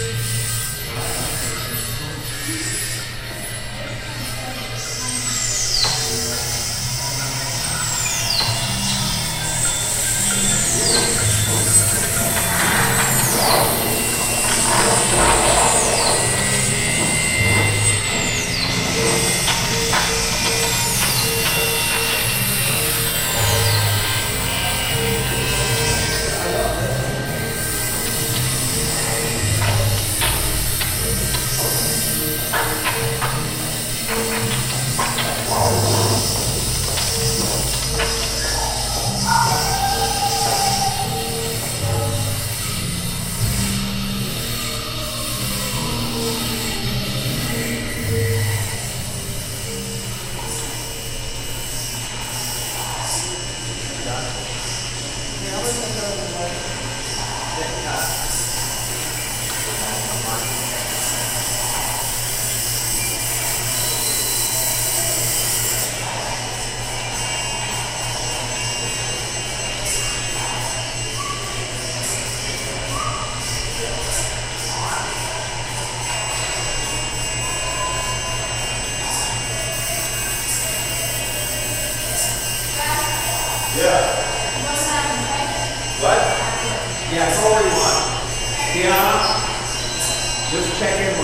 Yeah. Yeah, already one. Diana, just check in